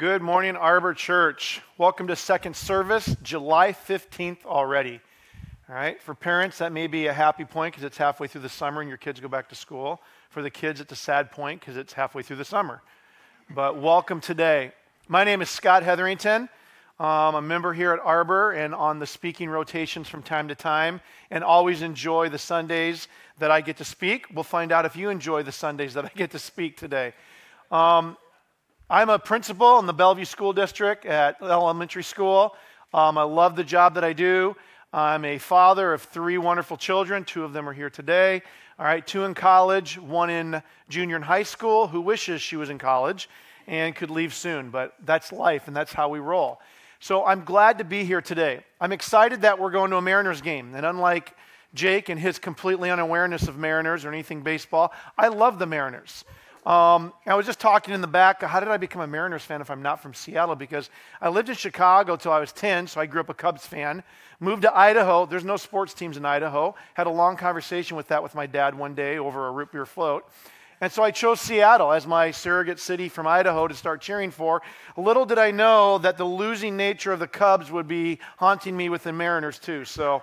Good morning, Arbor Church. Welcome to second service, July 15th already. All right, for parents, that may be a happy point because it's halfway through the summer and your kids go back to school. For the kids, it's a sad point because it's halfway through the summer. But welcome today. My name is Scott Hetherington. I'm a member here at Arbor and on the speaking rotations from time to time, and always enjoy the Sundays that I get to speak. We'll find out if you enjoy the Sundays that I get to speak today. Um, I'm a principal in the Bellevue School District at elementary school. Um, I love the job that I do. I'm a father of three wonderful children. Two of them are here today. All right, two in college, one in junior and high school who wishes she was in college and could leave soon, but that's life and that's how we roll. So I'm glad to be here today. I'm excited that we're going to a Mariners game. And unlike Jake and his completely unawareness of Mariners or anything baseball, I love the Mariners. Um, I was just talking in the back, how did I become a Mariners fan if I'm not from Seattle? Because I lived in Chicago till I was 10, so I grew up a Cubs fan. Moved to Idaho. There's no sports teams in Idaho. Had a long conversation with that with my dad one day over a root beer float. And so I chose Seattle as my surrogate city from Idaho to start cheering for. Little did I know that the losing nature of the Cubs would be haunting me with the Mariners too. So,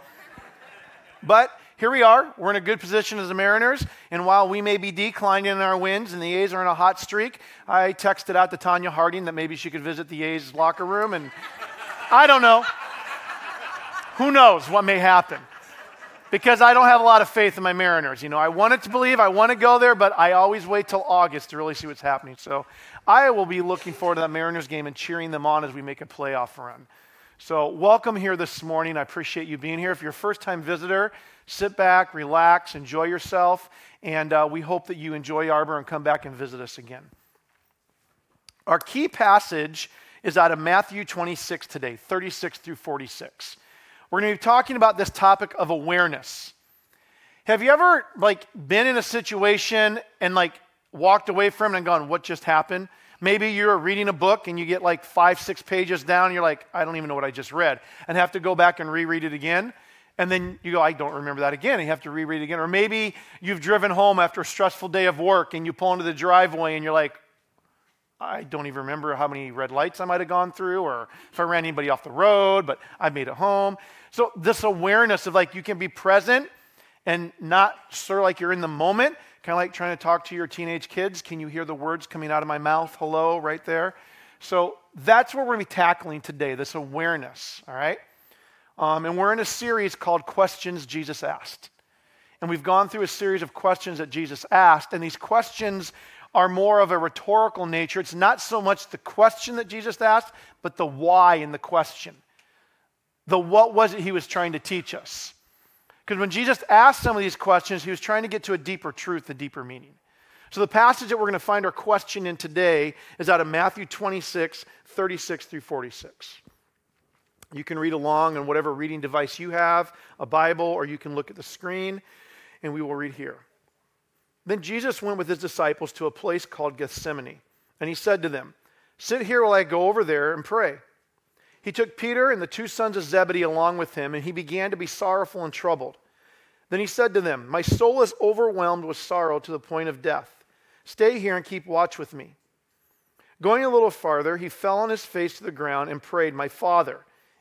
but here we are. We're in a good position as the Mariners. And while we may be declining in our wins and the A's are in a hot streak, I texted out to Tonya Harding that maybe she could visit the A's locker room. And I don't know. Who knows what may happen? because I don't have a lot of faith in my Mariners. You know, I wanted to believe, I want to go there, but I always wait till August to really see what's happening. So I will be looking forward to that Mariners game and cheering them on as we make a playoff run. So welcome here this morning. I appreciate you being here. If you're a first time visitor, sit back, relax, enjoy yourself, and uh, we hope that you enjoy Arbor and come back and visit us again. Our key passage is out of Matthew 26 today, 36 through 46. We're going to be talking about this topic of awareness. Have you ever like been in a situation and like walked away from it and gone, "What just happened?" Maybe you're reading a book and you get like five, six pages down, and you're like, "I don't even know what I just read," and have to go back and reread it again. And then you go, I don't remember that again. You have to reread it again. Or maybe you've driven home after a stressful day of work and you pull into the driveway and you're like, I don't even remember how many red lights I might have gone through or if I ran anybody off the road, but I made it home. So, this awareness of like you can be present and not sort of like you're in the moment, kind of like trying to talk to your teenage kids. Can you hear the words coming out of my mouth? Hello, right there. So, that's what we're going to be tackling today this awareness, all right? Um, and we're in a series called Questions Jesus Asked. And we've gone through a series of questions that Jesus asked, and these questions are more of a rhetorical nature. It's not so much the question that Jesus asked, but the why in the question. The what was it he was trying to teach us? Because when Jesus asked some of these questions, he was trying to get to a deeper truth, a deeper meaning. So the passage that we're going to find our question in today is out of Matthew 26, 36 through 46. You can read along on whatever reading device you have, a Bible, or you can look at the screen, and we will read here. Then Jesus went with his disciples to a place called Gethsemane, and he said to them, Sit here while I go over there and pray. He took Peter and the two sons of Zebedee along with him, and he began to be sorrowful and troubled. Then he said to them, My soul is overwhelmed with sorrow to the point of death. Stay here and keep watch with me. Going a little farther, he fell on his face to the ground and prayed, My Father,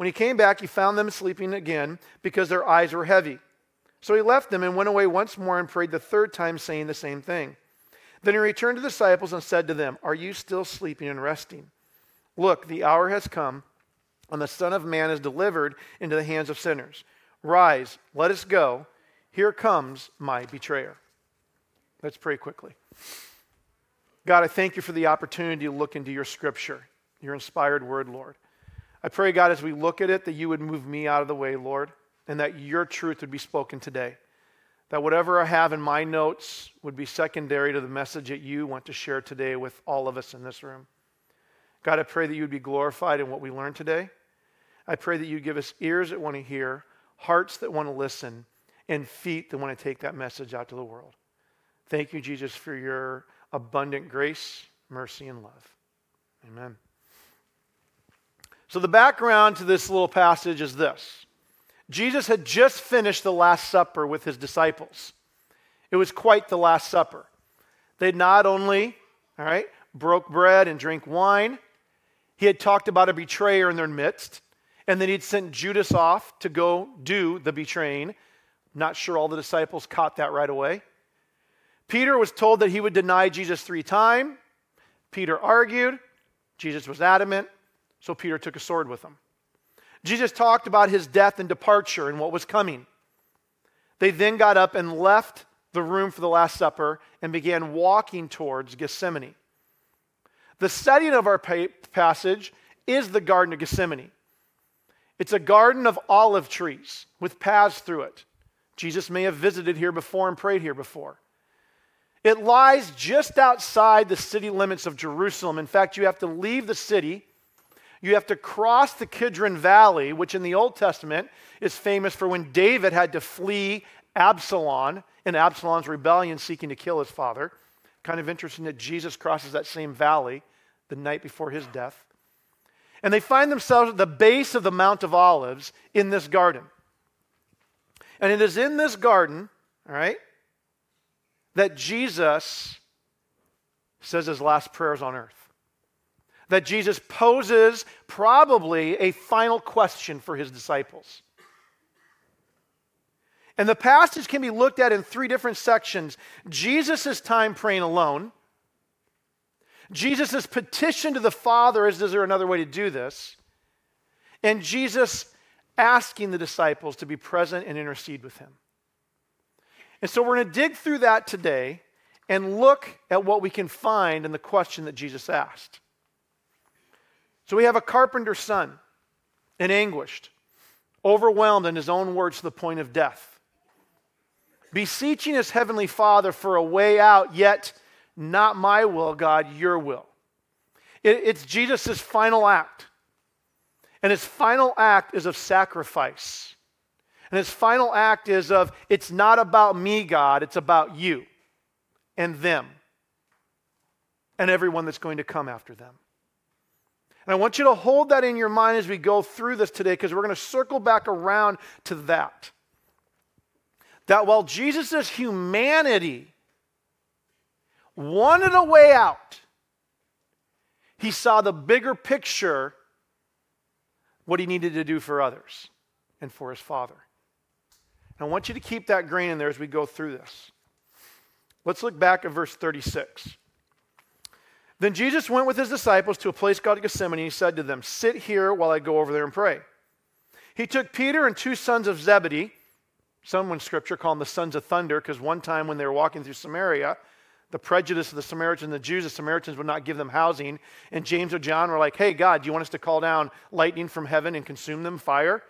When he came back, he found them sleeping again because their eyes were heavy. So he left them and went away once more and prayed the third time, saying the same thing. Then he returned to the disciples and said to them, Are you still sleeping and resting? Look, the hour has come, and the Son of Man is delivered into the hands of sinners. Rise, let us go. Here comes my betrayer. Let's pray quickly. God, I thank you for the opportunity to look into your scripture, your inspired word, Lord. I pray, God, as we look at it, that you would move me out of the way, Lord, and that your truth would be spoken today. That whatever I have in my notes would be secondary to the message that you want to share today with all of us in this room. God, I pray that you would be glorified in what we learn today. I pray that you give us ears that want to hear, hearts that want to listen, and feet that want to take that message out to the world. Thank you, Jesus, for your abundant grace, mercy, and love. Amen. So, the background to this little passage is this Jesus had just finished the Last Supper with his disciples. It was quite the Last Supper. They not only, all right, broke bread and drank wine, he had talked about a betrayer in their midst, and then he'd sent Judas off to go do the betraying. Not sure all the disciples caught that right away. Peter was told that he would deny Jesus three times. Peter argued. Jesus was adamant, so Peter took a sword with him. Jesus talked about his death and departure and what was coming. They then got up and left the room for the Last Supper and began walking towards Gethsemane. The setting of our passage is the Garden of Gethsemane. It's a garden of olive trees with paths through it. Jesus may have visited here before and prayed here before. It lies just outside the city limits of Jerusalem. In fact, you have to leave the city. You have to cross the Kidron Valley, which in the Old Testament is famous for when David had to flee Absalom in Absalom's rebellion seeking to kill his father. Kind of interesting that Jesus crosses that same valley the night before his death. And they find themselves at the base of the Mount of Olives in this garden. And it is in this garden, all right, that Jesus says his last prayers on earth. That Jesus poses probably a final question for his disciples. And the passage can be looked at in three different sections Jesus' time praying alone, Jesus' petition to the Father is there another way to do this? And Jesus asking the disciples to be present and intercede with him. And so we're going to dig through that today and look at what we can find in the question that Jesus asked. So we have a carpenter's son, and anguished, overwhelmed in his own words to the point of death, beseeching his heavenly Father for a way out, yet not my will, God, your will. It, it's Jesus' final act. And his final act is of sacrifice. And his final act is of, it's not about me, God, it's about you and them and everyone that's going to come after them. And I want you to hold that in your mind as we go through this today because we're going to circle back around to that. That while Jesus' humanity wanted a way out, he saw the bigger picture, what he needed to do for others and for his Father. And I want you to keep that grain in there as we go through this. Let's look back at verse 36. Then Jesus went with his disciples to a place called Gethsemane. He said to them, Sit here while I go over there and pray. He took Peter and two sons of Zebedee. Some in scripture call them the sons of thunder because one time when they were walking through Samaria, the prejudice of the Samaritans and the Jews, the Samaritans would not give them housing. And James or John were like, Hey, God, do you want us to call down lightning from heaven and consume them, fire?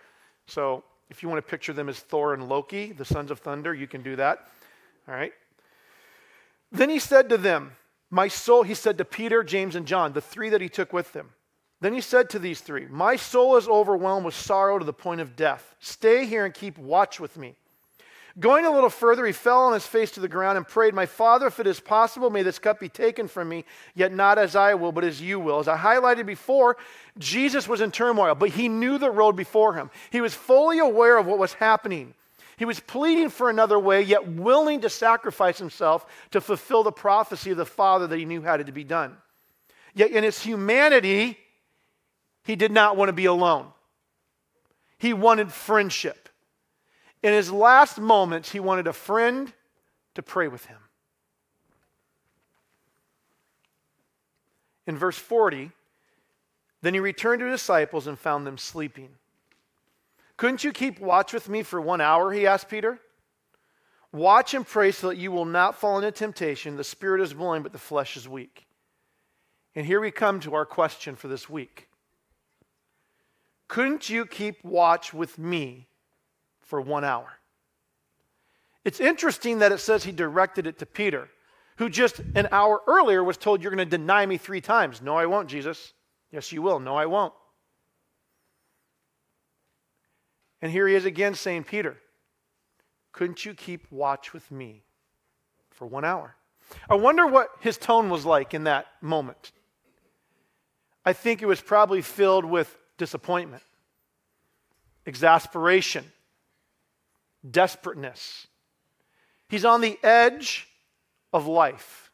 So if you want to picture them as Thor and Loki, the sons of thunder, you can do that. All right. Then he said to them, My soul, he said to Peter, James, and John, the three that he took with him. Then he said to these three, My soul is overwhelmed with sorrow to the point of death. Stay here and keep watch with me. Going a little further, he fell on his face to the ground and prayed, My Father, if it is possible, may this cup be taken from me, yet not as I will, but as you will. As I highlighted before, Jesus was in turmoil, but he knew the road before him. He was fully aware of what was happening. He was pleading for another way, yet willing to sacrifice himself to fulfill the prophecy of the Father that he knew had to be done. Yet in his humanity, he did not want to be alone. He wanted friendship. In his last moments, he wanted a friend to pray with him. In verse 40, then he returned to his disciples and found them sleeping. Couldn't you keep watch with me for one hour? He asked Peter. Watch and pray so that you will not fall into temptation. The spirit is willing, but the flesh is weak. And here we come to our question for this week. Couldn't you keep watch with me for one hour. It's interesting that it says he directed it to Peter, who just an hour earlier was told, You're going to deny me three times. No, I won't, Jesus. Yes, you will. No, I won't. And here he is again saying, Peter, couldn't you keep watch with me for one hour? I wonder what his tone was like in that moment. I think it was probably filled with disappointment, exasperation, desperateness. He's on the edge of life.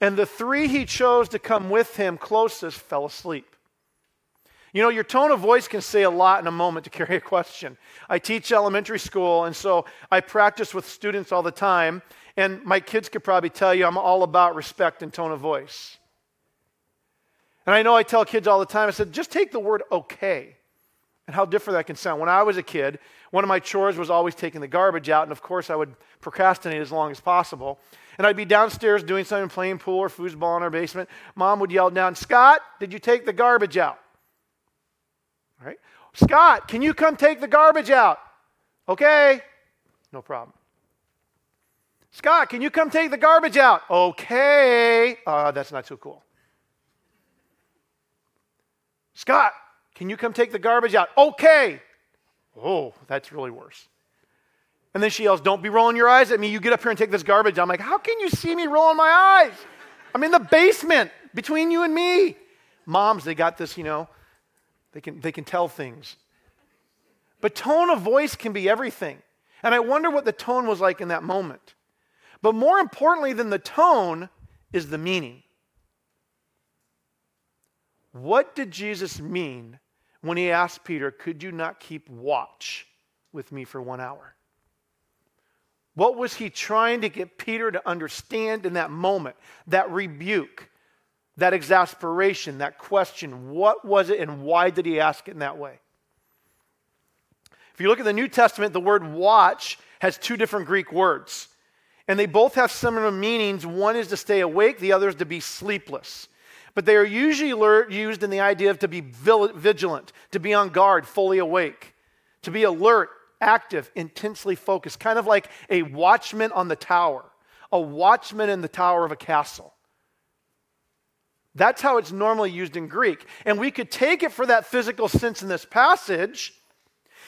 And the three he chose to come with him closest fell asleep. You know, your tone of voice can say a lot in a moment to carry a question. I teach elementary school, and so I practice with students all the time. And my kids could probably tell you I'm all about respect and tone of voice. And I know I tell kids all the time, I said, just take the word okay and how different that can sound. When I was a kid, one of my chores was always taking the garbage out, and of course, I would procrastinate as long as possible. And I'd be downstairs doing something, playing pool or foosball in our basement. Mom would yell down, Scott, did you take the garbage out? Right? Scott, can you come take the garbage out? Okay, no problem. Scott, can you come take the garbage out? Okay. Uh, that's not so cool. Scott, can you come take the garbage out? Okay. Oh, that's really worse. And then she yells, Don't be rolling your eyes at me. You get up here and take this garbage. I'm like, How can you see me rolling my eyes? I'm in the basement between you and me. Moms, they got this, you know, they can, they can tell things. But tone of voice can be everything. And I wonder what the tone was like in that moment. But more importantly than the tone is the meaning. What did Jesus mean when he asked Peter, Could you not keep watch with me for one hour? What was he trying to get Peter to understand in that moment? That rebuke, that exasperation, that question. What was it and why did he ask it in that way? If you look at the New Testament, the word watch has two different Greek words. And they both have similar meanings. One is to stay awake, the other is to be sleepless. But they are usually used in the idea of to be vigilant, to be on guard, fully awake, to be alert, active, intensely focused, kind of like a watchman on the tower, a watchman in the tower of a castle. That's how it's normally used in Greek. And we could take it for that physical sense in this passage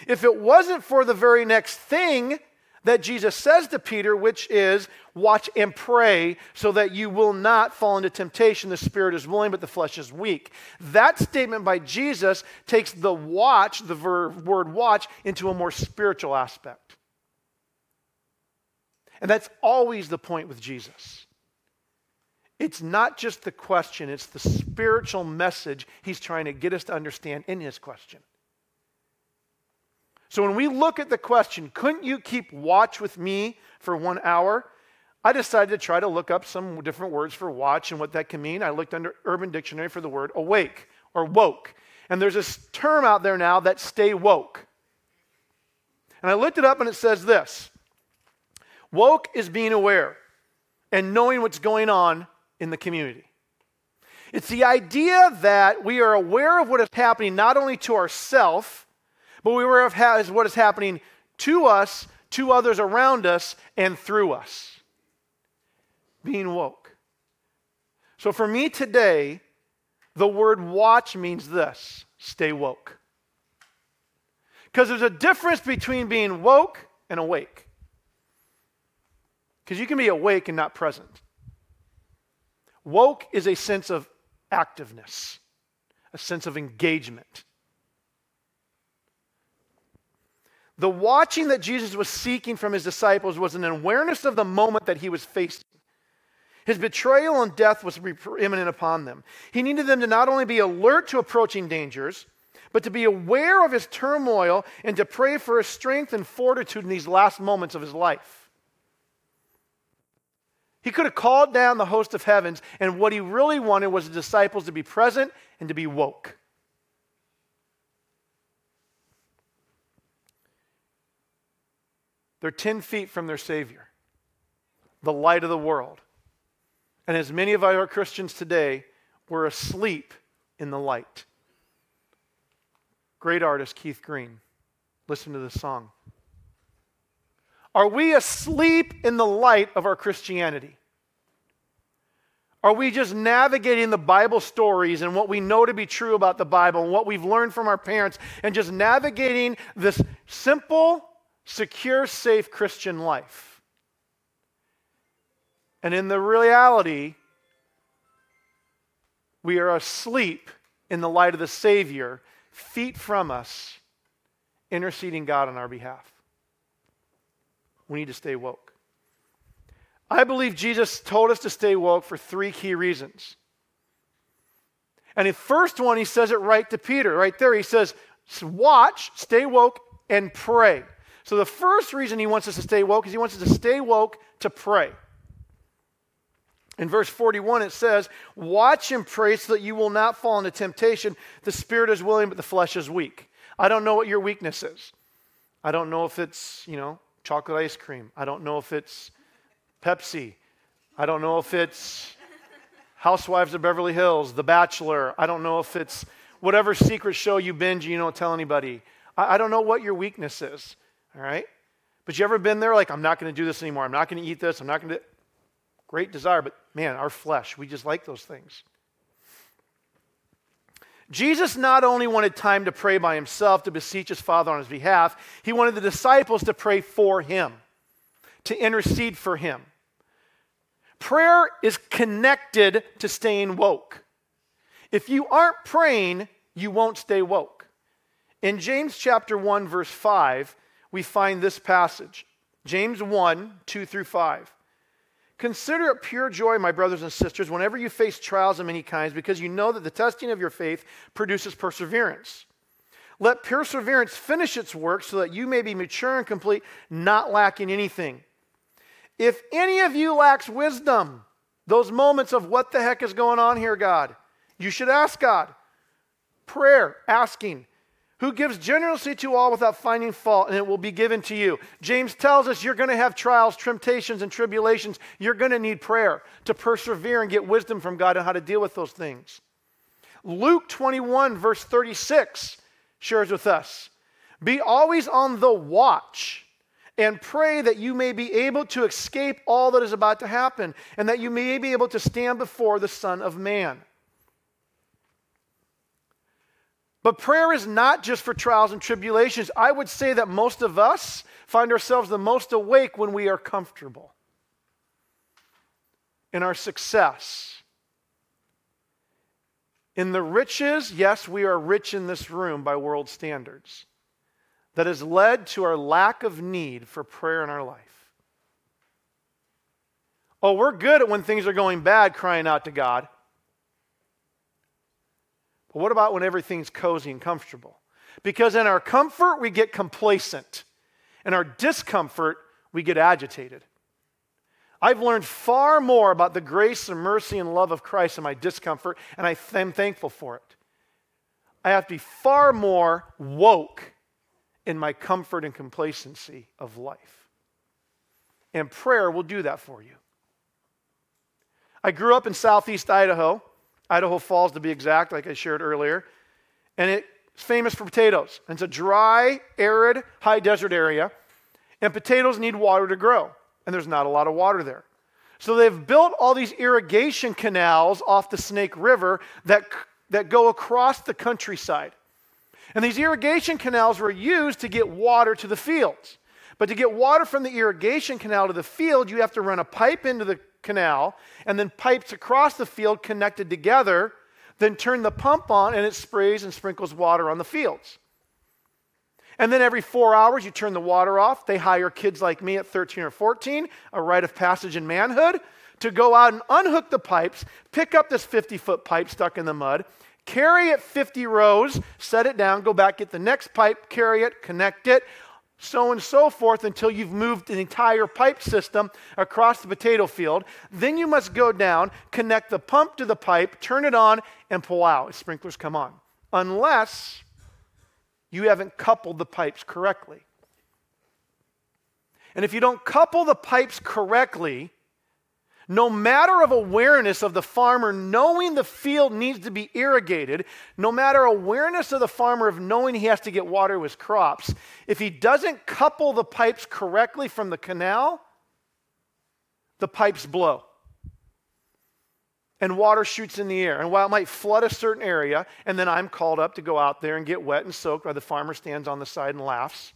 if it wasn't for the very next thing that Jesus says to Peter, which is, Watch and pray so that you will not fall into temptation. The spirit is willing, but the flesh is weak. That statement by Jesus takes the watch, the word watch, into a more spiritual aspect. And that's always the point with Jesus. It's not just the question, it's the spiritual message he's trying to get us to understand in his question. So when we look at the question, couldn't you keep watch with me for one hour? I decided to try to look up some different words for watch and what that can mean. I looked under Urban Dictionary for the word awake or woke. And there's this term out there now that stay woke. And I looked it up and it says this Woke is being aware and knowing what's going on in the community. It's the idea that we are aware of what is happening not only to ourselves, but we're aware of what is happening to us, to others around us, and through us. Being woke. So for me today, the word watch means this stay woke. Because there's a difference between being woke and awake. Because you can be awake and not present. Woke is a sense of activeness, a sense of engagement. The watching that Jesus was seeking from his disciples was an awareness of the moment that he was facing. His betrayal and death was imminent upon them. He needed them to not only be alert to approaching dangers, but to be aware of his turmoil and to pray for his strength and fortitude in these last moments of his life. He could have called down the host of heavens, and what he really wanted was the disciples to be present and to be woke. They're 10 feet from their Savior, the light of the world. And as many of our Christians today, we're asleep in the light. Great artist Keith Green. Listen to this song. Are we asleep in the light of our Christianity? Are we just navigating the Bible stories and what we know to be true about the Bible and what we've learned from our parents and just navigating this simple, secure, safe Christian life? And in the reality, we are asleep in the light of the Savior, feet from us, interceding God on our behalf. We need to stay woke. I believe Jesus told us to stay woke for three key reasons. And the first one, he says it right to Peter, right there. He says, Watch, stay woke, and pray. So the first reason he wants us to stay woke is he wants us to stay woke to pray. In verse 41, it says, Watch and pray so that you will not fall into temptation. The spirit is willing, but the flesh is weak. I don't know what your weakness is. I don't know if it's, you know, chocolate ice cream. I don't know if it's Pepsi. I don't know if it's Housewives of Beverly Hills, The Bachelor. I don't know if it's whatever secret show you binge and you don't tell anybody. I, I don't know what your weakness is, all right? But you ever been there like, I'm not going to do this anymore. I'm not going to eat this. I'm not going to. Great desire, but man, our flesh, we just like those things. Jesus not only wanted time to pray by himself, to beseech his Father on his behalf, he wanted the disciples to pray for him, to intercede for him. Prayer is connected to staying woke. If you aren't praying, you won't stay woke. In James chapter 1, verse 5, we find this passage James 1, 2 through 5. Consider it pure joy, my brothers and sisters, whenever you face trials of many kinds, because you know that the testing of your faith produces perseverance. Let perseverance finish its work so that you may be mature and complete, not lacking anything. If any of you lacks wisdom, those moments of what the heck is going on here, God, you should ask God. Prayer, asking, who gives generously to all without finding fault, and it will be given to you. James tells us you're going to have trials, temptations, and tribulations. You're going to need prayer to persevere and get wisdom from God on how to deal with those things. Luke 21, verse 36, shares with us Be always on the watch and pray that you may be able to escape all that is about to happen and that you may be able to stand before the Son of Man. But prayer is not just for trials and tribulations. I would say that most of us find ourselves the most awake when we are comfortable in our success. In the riches, yes, we are rich in this room by world standards. That has led to our lack of need for prayer in our life. Oh, we're good at when things are going bad crying out to God. But what about when everything's cozy and comfortable? Because in our comfort, we get complacent. In our discomfort, we get agitated. I've learned far more about the grace and mercy and love of Christ in my discomfort, and I am thankful for it. I have to be far more woke in my comfort and complacency of life. And prayer will do that for you. I grew up in southeast Idaho. Idaho Falls to be exact, like I shared earlier. And it's famous for potatoes. It's a dry, arid, high desert area. And potatoes need water to grow. And there's not a lot of water there. So they've built all these irrigation canals off the Snake River that, that go across the countryside. And these irrigation canals were used to get water to the fields. But to get water from the irrigation canal to the field, you have to run a pipe into the canal and then pipes across the field connected together, then turn the pump on and it sprays and sprinkles water on the fields. And then every four hours, you turn the water off. They hire kids like me at 13 or 14, a rite of passage in manhood, to go out and unhook the pipes, pick up this 50 foot pipe stuck in the mud, carry it 50 rows, set it down, go back, get the next pipe, carry it, connect it, so and so forth until you've moved an entire pipe system across the potato field. Then you must go down, connect the pump to the pipe, turn it on, and pull out. Sprinklers come on. Unless you haven't coupled the pipes correctly. And if you don't couple the pipes correctly, no matter of awareness of the farmer knowing the field needs to be irrigated, no matter awareness of the farmer of knowing he has to get water to his crops, if he doesn't couple the pipes correctly from the canal, the pipes blow. and water shoots in the air. And while it might flood a certain area, and then I'm called up to go out there and get wet and soaked while the farmer stands on the side and laughs,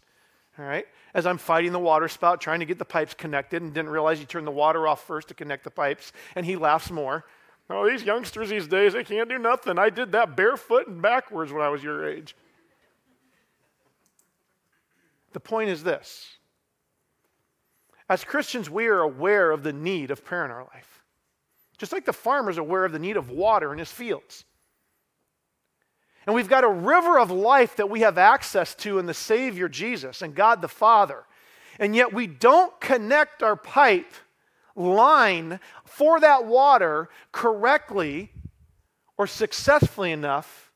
all right? As I'm fighting the water spout, trying to get the pipes connected, and didn't realize you turn the water off first to connect the pipes, and he laughs more. Oh, these youngsters these days, they can't do nothing. I did that barefoot and backwards when I was your age. The point is this as Christians, we are aware of the need of prayer in our life. Just like the farmer is aware of the need of water in his fields. And we've got a river of life that we have access to in the Savior Jesus and God the Father. And yet we don't connect our pipe line for that water correctly or successfully enough,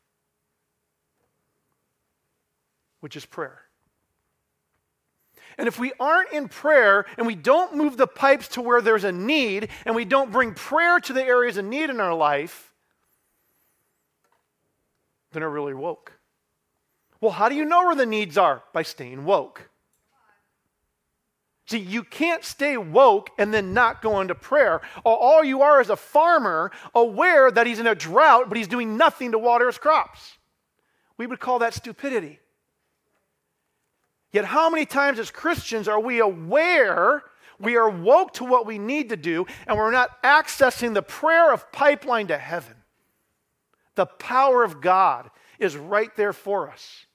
which is prayer. And if we aren't in prayer and we don't move the pipes to where there's a need and we don't bring prayer to the areas of need in our life, then we're really woke. Well, how do you know where the needs are? By staying woke. See, you can't stay woke and then not go into prayer. All you are is a farmer aware that he's in a drought, but he's doing nothing to water his crops. We would call that stupidity. Yet, how many times as Christians are we aware, we are woke to what we need to do, and we're not accessing the prayer of pipeline to heaven? The power of God is right there for us.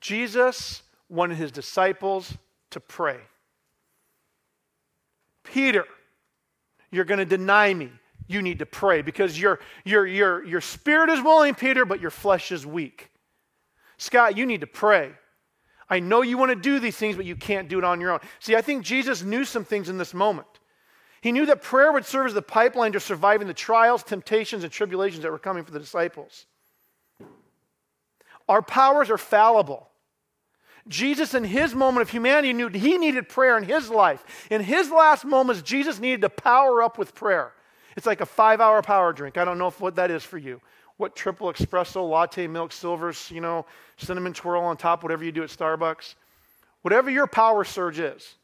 Jesus wanted his disciples to pray. Peter, you're going to deny me you need to pray because your, your, your, your spirit is willing, Peter, but your flesh is weak. Scott, you need to pray. I know you want to do these things, but you can't do it on your own. See, I think Jesus knew some things in this moment. He knew that prayer would serve as the pipeline to surviving the trials, temptations, and tribulations that were coming for the disciples. Our powers are fallible. Jesus, in his moment of humanity, knew he needed prayer in his life. In his last moments, Jesus needed to power up with prayer. It's like a five hour power drink. I don't know if, what that is for you. What triple espresso, latte, milk, silvers, you know, cinnamon twirl on top, whatever you do at Starbucks. Whatever your power surge is,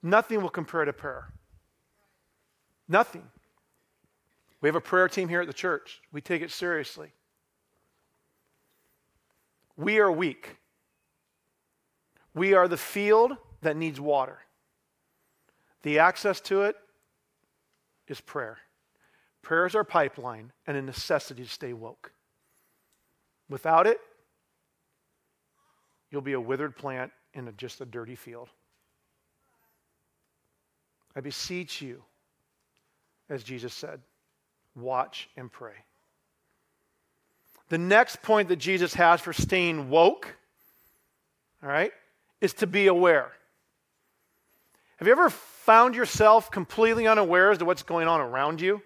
nothing will compare to prayer. Nothing. We have a prayer team here at the church. We take it seriously. We are weak. We are the field that needs water. The access to it is prayer. Prayer is our pipeline and a necessity to stay woke. Without it, you'll be a withered plant in a, just a dirty field. I beseech you, as Jesus said, watch and pray. The next point that Jesus has for staying woke, all right, is to be aware. Have you ever found yourself completely unaware as to what's going on around you?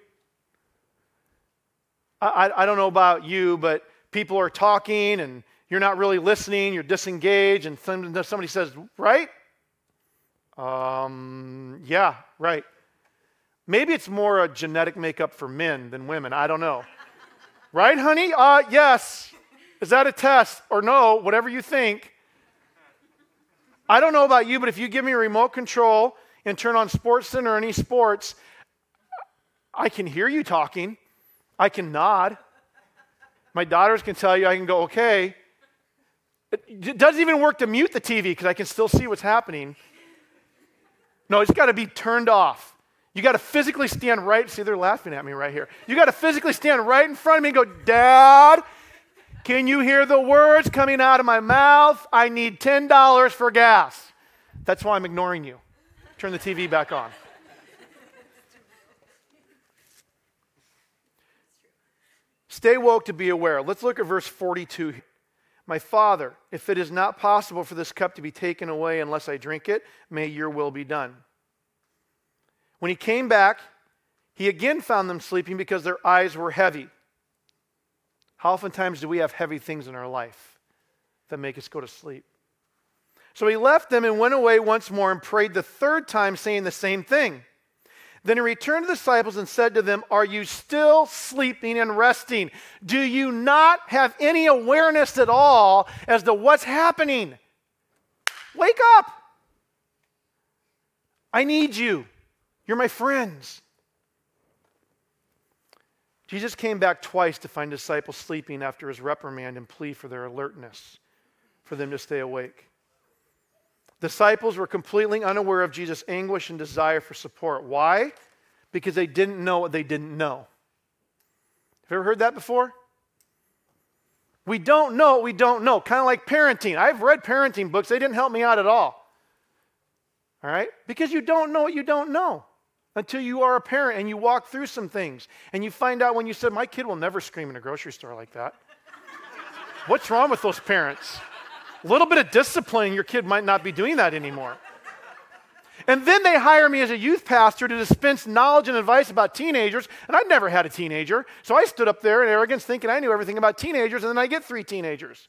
I, I, I, don't know about you, but people are talking and you're not really listening, you're disengaged, and somebody says, Right? Um, yeah, right. Maybe it's more a genetic makeup for men than women. I don't know. right, honey? Uh, yes. Is that a test? Or no, whatever you think. I don't know about you, but if you give me a remote control and turn on Sports Center or any sports, I can hear you talking. I can nod. My daughters can tell you, I can go, okay. It doesn't even work to mute the TV because I can still see what's happening. No, it's got to be turned off. You got to physically stand right. See, they're laughing at me right here. You got to physically stand right in front of me and go, Dad, can you hear the words coming out of my mouth? I need $10 for gas. That's why I'm ignoring you. Turn the TV back on. Stay woke to be aware. Let's look at verse 42. My Father, if it is not possible for this cup to be taken away unless I drink it, may your will be done. When he came back, he again found them sleeping because their eyes were heavy. How oftentimes do we have heavy things in our life that make us go to sleep? So he left them and went away once more and prayed the third time, saying the same thing. Then he returned to the disciples and said to them, Are you still sleeping and resting? Do you not have any awareness at all as to what's happening? Wake up! I need you. You're my friends. Jesus came back twice to find disciples sleeping after his reprimand and plea for their alertness, for them to stay awake. Disciples were completely unaware of Jesus' anguish and desire for support. Why? Because they didn't know what they didn't know. Have you ever heard that before? We don't know what we don't know. Kind of like parenting. I've read parenting books, they didn't help me out at all. All right? Because you don't know what you don't know until you are a parent and you walk through some things and you find out when you said, My kid will never scream in a grocery store like that. What's wrong with those parents? A little bit of discipline, your kid might not be doing that anymore. And then they hire me as a youth pastor to dispense knowledge and advice about teenagers, and I'd never had a teenager. So I stood up there in arrogance thinking I knew everything about teenagers, and then I get three teenagers.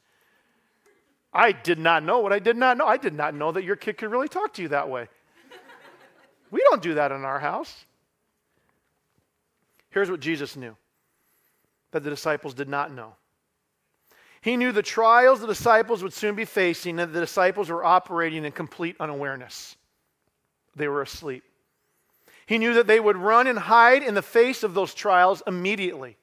I did not know what I did not know. I did not know that your kid could really talk to you that way. We don't do that in our house. Here's what Jesus knew that the disciples did not know. He knew the trials the disciples would soon be facing, and the disciples were operating in complete unawareness. They were asleep. He knew that they would run and hide in the face of those trials immediately.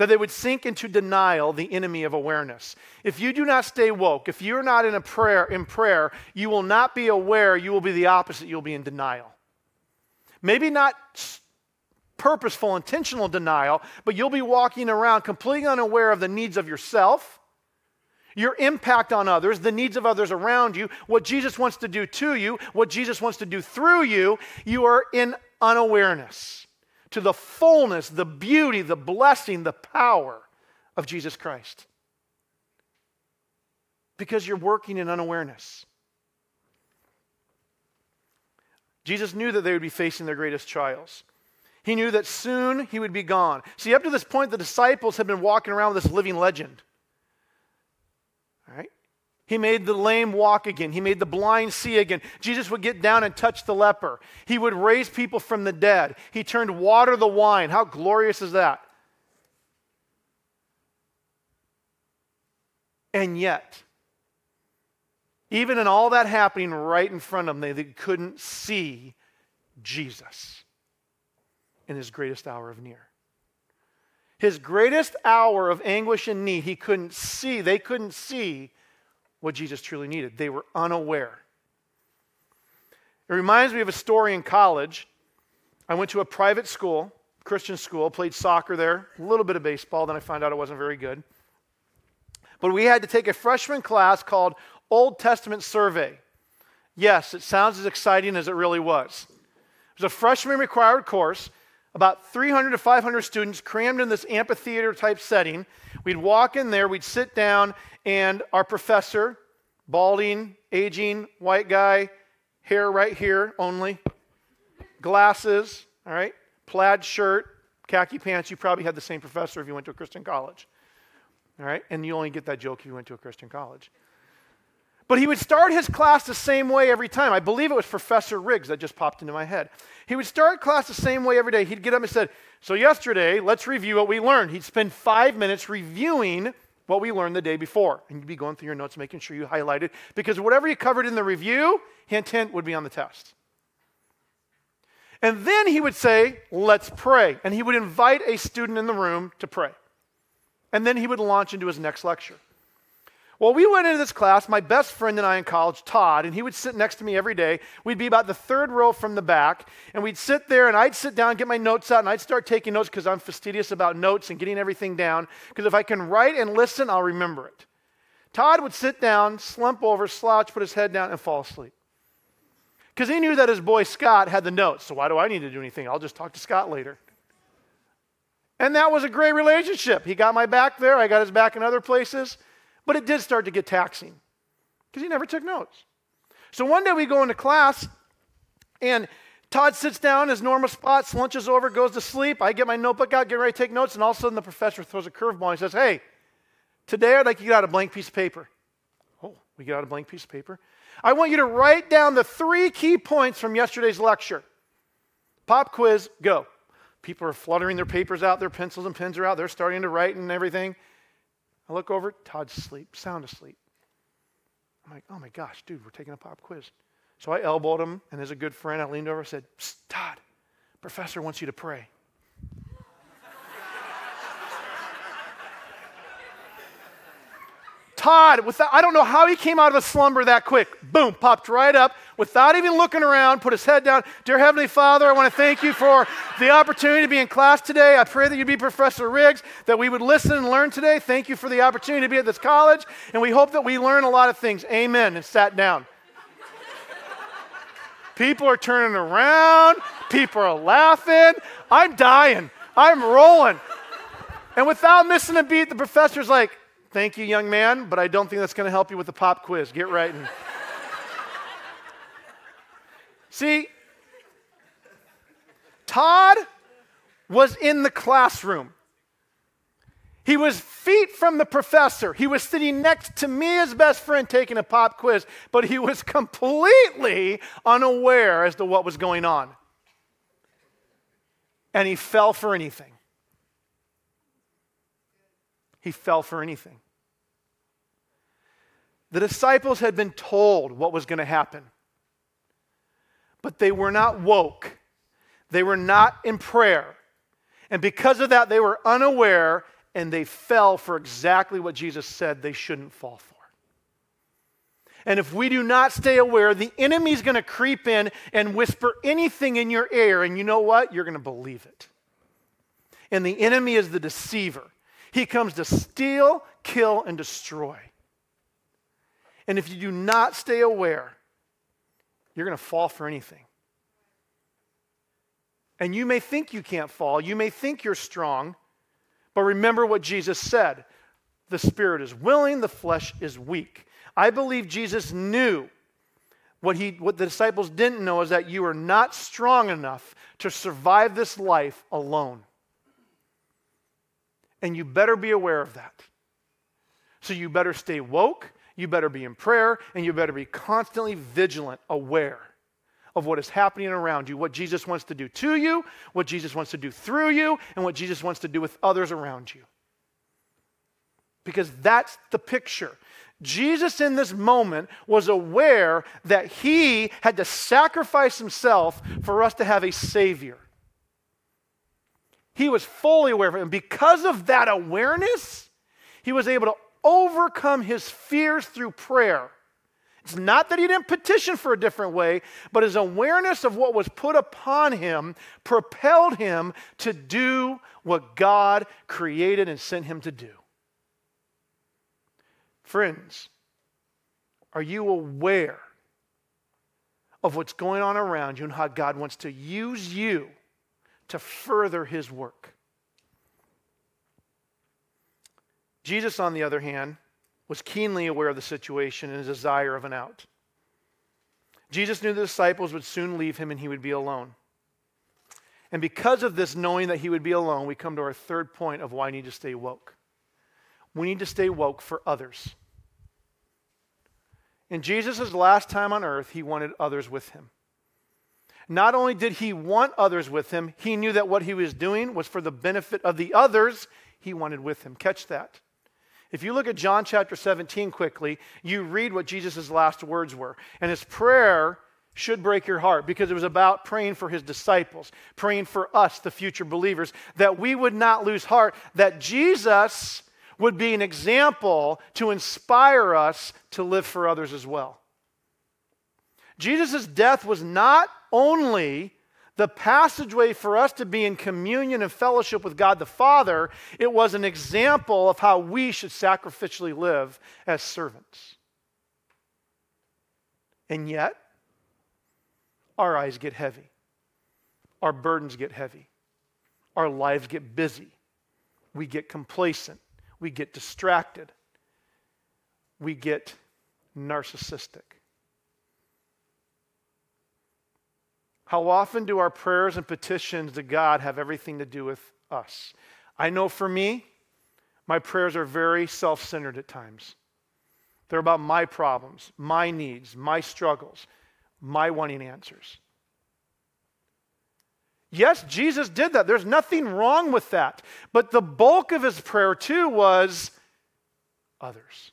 That they would sink into denial, the enemy of awareness. If you do not stay woke, if you're not in a prayer in prayer, you will not be aware, you will be the opposite, you'll be in denial. Maybe not purposeful, intentional denial, but you'll be walking around completely unaware of the needs of yourself, your impact on others, the needs of others around you, what Jesus wants to do to you, what Jesus wants to do through you. You are in unawareness to the fullness, the beauty, the blessing, the power of Jesus Christ. Because you're working in unawareness. Jesus knew that they would be facing their greatest trials. He knew that soon he would be gone. See, up to this point, the disciples had been walking around with this living legend. He made the lame walk again. He made the blind see again. Jesus would get down and touch the leper. He would raise people from the dead. He turned water to wine. How glorious is that? And yet, even in all that happening right in front of them, they couldn't see Jesus in his greatest hour of near. His greatest hour of anguish and need, he couldn't see, they couldn't see what Jesus truly needed. They were unaware. It reminds me of a story in college. I went to a private school, Christian school, played soccer there, a little bit of baseball, then I found out it wasn't very good. But we had to take a freshman class called Old Testament Survey. Yes, it sounds as exciting as it really was. It was a freshman required course about 300 to 500 students crammed in this amphitheater type setting. We'd walk in there, we'd sit down, and our professor, balding, aging, white guy, hair right here only, glasses, all right, plaid shirt, khaki pants. You probably had the same professor if you went to a Christian college, all right, and you only get that joke if you went to a Christian college. But he would start his class the same way every time. I believe it was Professor Riggs that just popped into my head. He would start class the same way every day. He'd get up and said, So yesterday, let's review what we learned. He'd spend five minutes reviewing what we learned the day before. And you'd be going through your notes, making sure you highlighted, because whatever you covered in the review, hint, hint, would be on the test. And then he would say, Let's pray. And he would invite a student in the room to pray. And then he would launch into his next lecture. Well, we went into this class, my best friend and I in college, Todd, and he would sit next to me every day. We'd be about the third row from the back, and we'd sit there, and I'd sit down, get my notes out, and I'd start taking notes because I'm fastidious about notes and getting everything down. Because if I can write and listen, I'll remember it. Todd would sit down, slump over, slouch, put his head down, and fall asleep. Because he knew that his boy Scott had the notes. So why do I need to do anything? I'll just talk to Scott later. And that was a great relationship. He got my back there, I got his back in other places. But it did start to get taxing because he never took notes. So one day we go into class, and Todd sits down his normal spot, lunches over, goes to sleep. I get my notebook out, get ready to take notes, and all of a sudden the professor throws a curveball. He says, Hey, today I'd like you to get out a blank piece of paper. Oh, we get out a blank piece of paper. I want you to write down the three key points from yesterday's lecture. Pop quiz, go. People are fluttering their papers out, their pencils and pens are out, they're starting to write and everything. I look over, Todd's asleep, sound asleep. I'm like, oh my gosh, dude, we're taking a pop quiz. So I elbowed him, and as a good friend, I leaned over and said, Todd, professor wants you to pray. Todd, without, I don't know how he came out of a slumber that quick. Boom, popped right up without even looking around, put his head down. Dear Heavenly Father, I want to thank you for the opportunity to be in class today. I pray that you'd be Professor Riggs, that we would listen and learn today. Thank you for the opportunity to be at this college, and we hope that we learn a lot of things. Amen. And sat down. People are turning around, people are laughing. I'm dying, I'm rolling. And without missing a beat, the professor's like, Thank you, young man, but I don't think that's going to help you with the pop quiz. Get right. See, Todd was in the classroom. He was feet from the professor. He was sitting next to me, his best friend, taking a pop quiz, but he was completely unaware as to what was going on. And he fell for anything. He fell for anything. The disciples had been told what was going to happen, but they were not woke. They were not in prayer. And because of that, they were unaware and they fell for exactly what Jesus said they shouldn't fall for. And if we do not stay aware, the enemy's going to creep in and whisper anything in your ear, and you know what? You're going to believe it. And the enemy is the deceiver. He comes to steal, kill, and destroy. And if you do not stay aware, you're going to fall for anything. And you may think you can't fall, you may think you're strong, but remember what Jesus said the spirit is willing, the flesh is weak. I believe Jesus knew what, he, what the disciples didn't know is that you are not strong enough to survive this life alone. And you better be aware of that. So you better stay woke, you better be in prayer, and you better be constantly vigilant, aware of what is happening around you, what Jesus wants to do to you, what Jesus wants to do through you, and what Jesus wants to do with others around you. Because that's the picture. Jesus, in this moment, was aware that he had to sacrifice himself for us to have a Savior. He was fully aware of it. And because of that awareness, he was able to overcome his fears through prayer. It's not that he didn't petition for a different way, but his awareness of what was put upon him propelled him to do what God created and sent him to do. Friends, are you aware of what's going on around you and how God wants to use you to further his work? Jesus, on the other hand, was keenly aware of the situation and his desire of an out. Jesus knew the disciples would soon leave him and he would be alone. And because of this, knowing that he would be alone, we come to our third point of why we need to stay woke. We need to stay woke for others. In Jesus' last time on earth, he wanted others with him. Not only did he want others with him, he knew that what he was doing was for the benefit of the others he wanted with him. Catch that. If you look at John chapter 17 quickly, you read what Jesus' last words were. And his prayer should break your heart because it was about praying for his disciples, praying for us, the future believers, that we would not lose heart, that Jesus would be an example to inspire us to live for others as well. Jesus' death was not only the passageway for us to be in communion and fellowship with God the Father, it was an example of how we should sacrificially live as servants. And yet, our eyes get heavy, our burdens get heavy, our lives get busy, we get complacent, we get distracted, we get narcissistic. How often do our prayers and petitions to God have everything to do with us? I know for me, my prayers are very self centered at times. They're about my problems, my needs, my struggles, my wanting answers. Yes, Jesus did that. There's nothing wrong with that. But the bulk of his prayer, too, was others.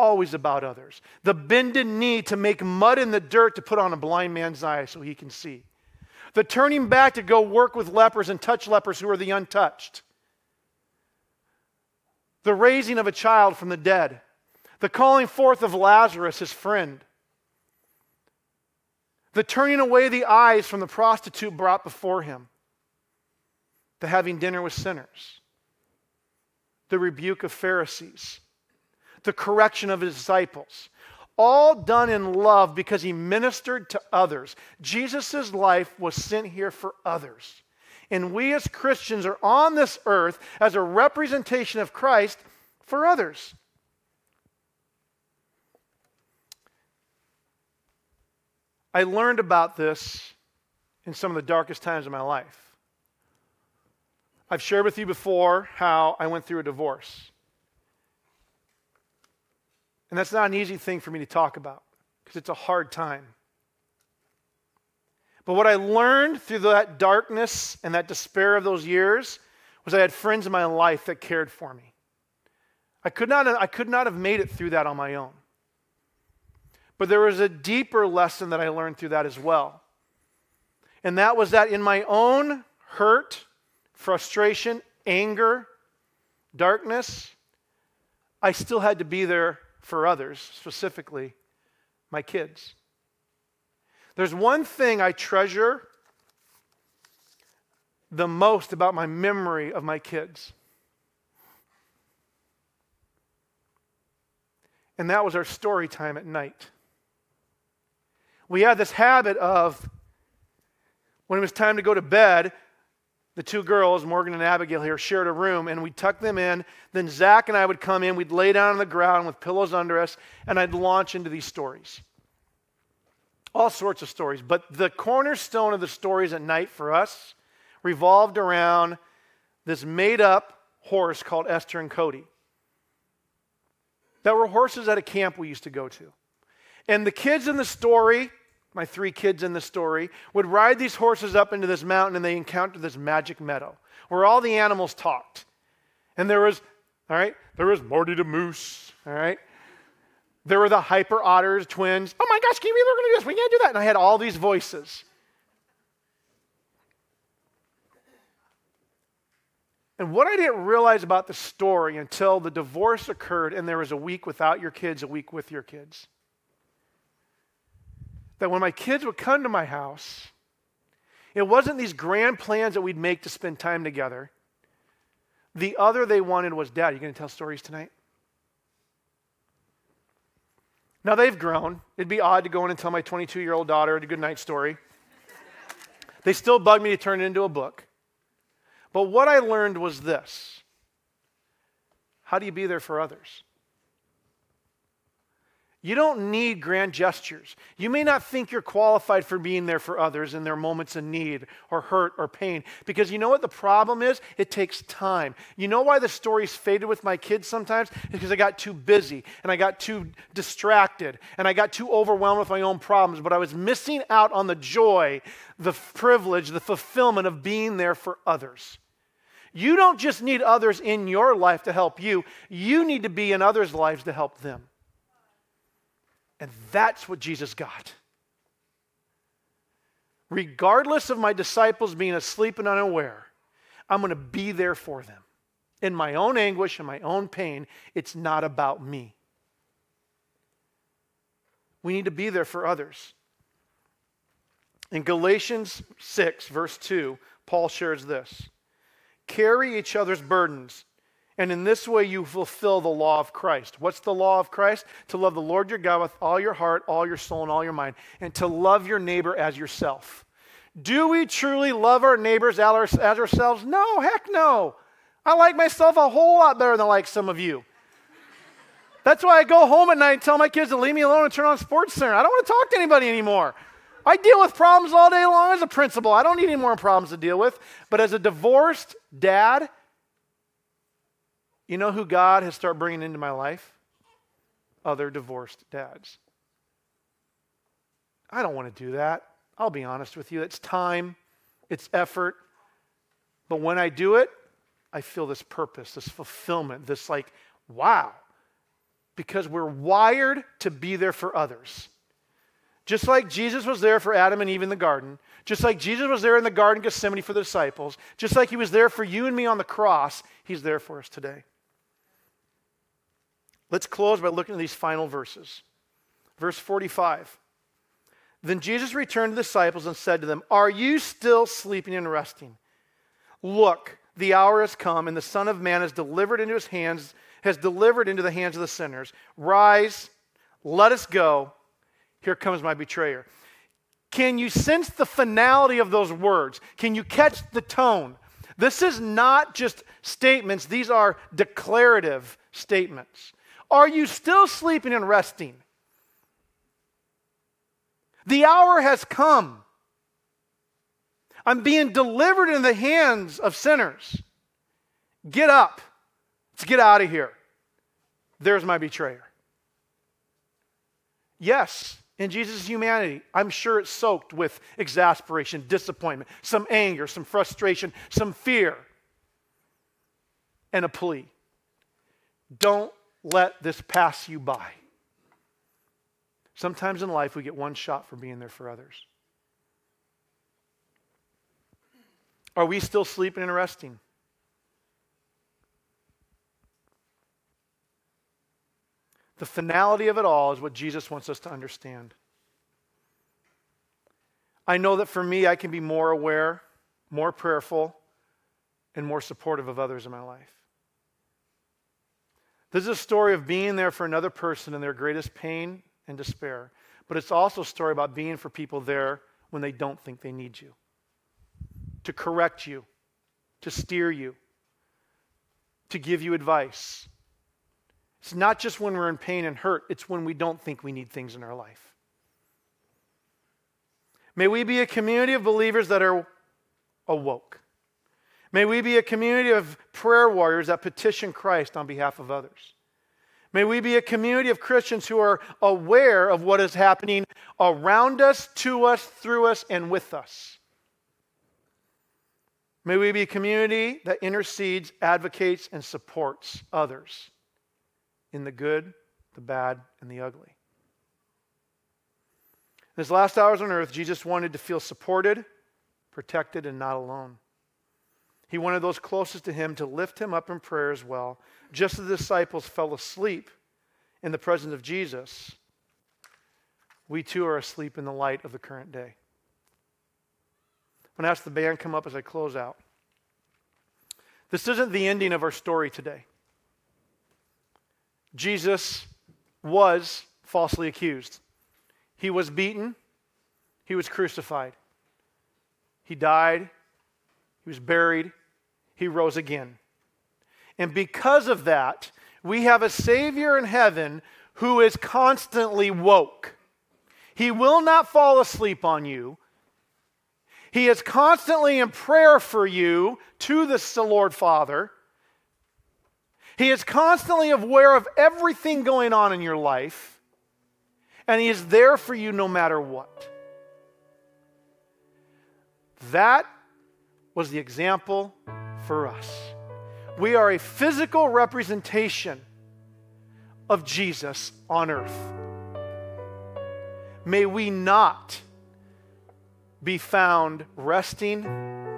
Always about others. The bended knee to make mud in the dirt to put on a blind man's eye so he can see. The turning back to go work with lepers and touch lepers who are the untouched. The raising of a child from the dead. The calling forth of Lazarus, his friend. The turning away the eyes from the prostitute brought before him. The having dinner with sinners. The rebuke of Pharisees. The correction of his disciples all done in love because he ministered to others. Jesus' life was sent here for others. And we as Christians are on this earth as a representation of Christ for others. I learned about this in some of the darkest times of my life. I've shared with you before how I went through a divorce. And that's not an easy thing for me to talk about because it's a hard time. But what I learned through that darkness and that despair of those years was I had friends in my life that cared for me. I could not, I could not have made it through that on my own. But there was a deeper lesson that I learned through that as well. And that was that in my own hurt, frustration, anger, darkness, I still had to be there for others, specifically my kids. There's one thing I treasure the most about my memory of my kids. And that was our story time at night. We had this habit of, when it was time to go to bed, the two girls, Morgan and Abigail here, shared a room and we'd tuck them in. Then Zach and I would come in, we'd lay down on the ground with pillows under us, and I'd launch into these stories. All sorts of stories. But the cornerstone of the stories at night for us revolved around this made up horse called Esther and Cody. That were horses at a camp we used to go to. And the kids in the story my three kids in the story, would ride these horses up into this mountain and they encountered this magic meadow where all the animals talked. And there was, all right, there was Marty the moose, all right? There were the hyper otters, twins. Oh my gosh, Kiwi, we're going to do this. We can't do that. And I had all these voices. And what I didn't realize about the story until the divorce occurred and there was a week without your kids, a week with your kids that when my kids would come to my house, it wasn't these grand plans that we'd make to spend time together. The other they wanted was, Dad, are you going to tell stories tonight? Now they've grown. It'd be odd to go in and tell my 22 year old daughter a good night story. they still bug me to turn it into a book. But what I learned was this how do you be there for others? You don't need grand gestures. You may not think you're qualified for being there for others in their moments of need or hurt or pain because you know what the problem is? It takes time. You know why the stories faded with my kids sometimes? Because I got too busy and I got too distracted and I got too overwhelmed with my own problems, but I was missing out on the joy, the privilege, the fulfillment of being there for others. You don't just need others in your life to help you, you need to be in others' lives to help them. And that's what Jesus got. Regardless of my disciples being asleep and unaware, I'm going to be there for them. In my own anguish and my own pain, it's not about me. We need to be there for others. In Galatians 6, verse 2, Paul shares this Carry each other's burdens and in this way, you fulfill the law of Christ. What's the law of Christ? To love the Lord your God with all your heart, all your soul, and all your mind, and to love your neighbor as yourself. Do we truly love our neighbors as ourselves? No, heck no. I like myself a whole lot better than I like some of you. That's why I go home at night and tell my kids to leave me alone and turn on Sports Center. I don't want to talk to anybody anymore. I deal with problems all day long as a principal. I don't need any more problems to deal with. But as a divorced dad, you know who God has started bringing into my life? Other divorced dads. I don't want to do that. I'll be honest with you. It's time, it's effort. But when I do it, I feel this purpose, this fulfillment, this like, wow. because we're wired to be there for others. Just like Jesus was there for Adam and Eve in the garden, just like Jesus was there in the Garden of Gethsemane for the disciples, just like he was there for you and me on the cross, he's there for us today. Let's close by looking at these final verses. Verse 45. Then Jesus returned to the disciples and said to them, Are you still sleeping and resting? Look, the hour has come, and the Son of Man is delivered into his hands, has delivered into the hands of the sinners. Rise, let us go. Here comes my betrayer. Can you sense the finality of those words? Can you catch the tone? This is not just statements, these are declarative statements. Are you still sleeping and resting? The hour has come. I'm being delivered in the hands of sinners. Get up. Let's get out of here. There's my betrayer. Yes, in Jesus' humanity, I'm sure it's soaked with exasperation, disappointment, some anger, some frustration, some fear, and a plea. Don't let this pass you by. Sometimes in life, we get one shot for being there for others. Are we still sleeping and resting? The finality of it all is what Jesus wants us to understand. I know that for me, I can be more aware, more prayerful, and more supportive of others in my life. This is a story of being there for another person in their greatest pain and despair, but it's also a story about being for people there when they don't think they need you, to correct you, to steer you, to give you advice, it's not just when we're in pain and hurt, it's when we don't think we need things in our life. May we be a community of believers that are awoke. May we be a community of prayer warriors that petition Christ on behalf of others. May we be a community of Christians who are aware of what is happening around us, to us, through us, and with us. May we be a community that intercedes, advocates, and supports others in the good, the bad, and the ugly. In his last hours on earth, Jesus wanted to feel supported, protected, and not alone. He wanted those closest to him to lift him up in prayer as well. Just as the disciples fell asleep in the presence of Jesus, we too are asleep in the light of the current day. I'm going to ask the band come up as I close out. This isn't the ending of our story today. Jesus was falsely accused. He was beaten, he was crucified, he died, he was buried, he rose again. And because of that, we have a Savior in heaven who is constantly woke. He will not fall asleep on you. He is constantly in prayer for you to the Lord Father. He is constantly aware of everything going on in your life, and He is there for you no matter what. That was the example for us. We are a physical representation of Jesus on earth. May we not be found resting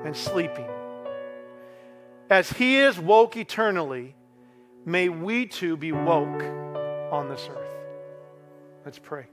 and sleeping. As He is woke eternally, May we too be woke on this earth. Let's pray.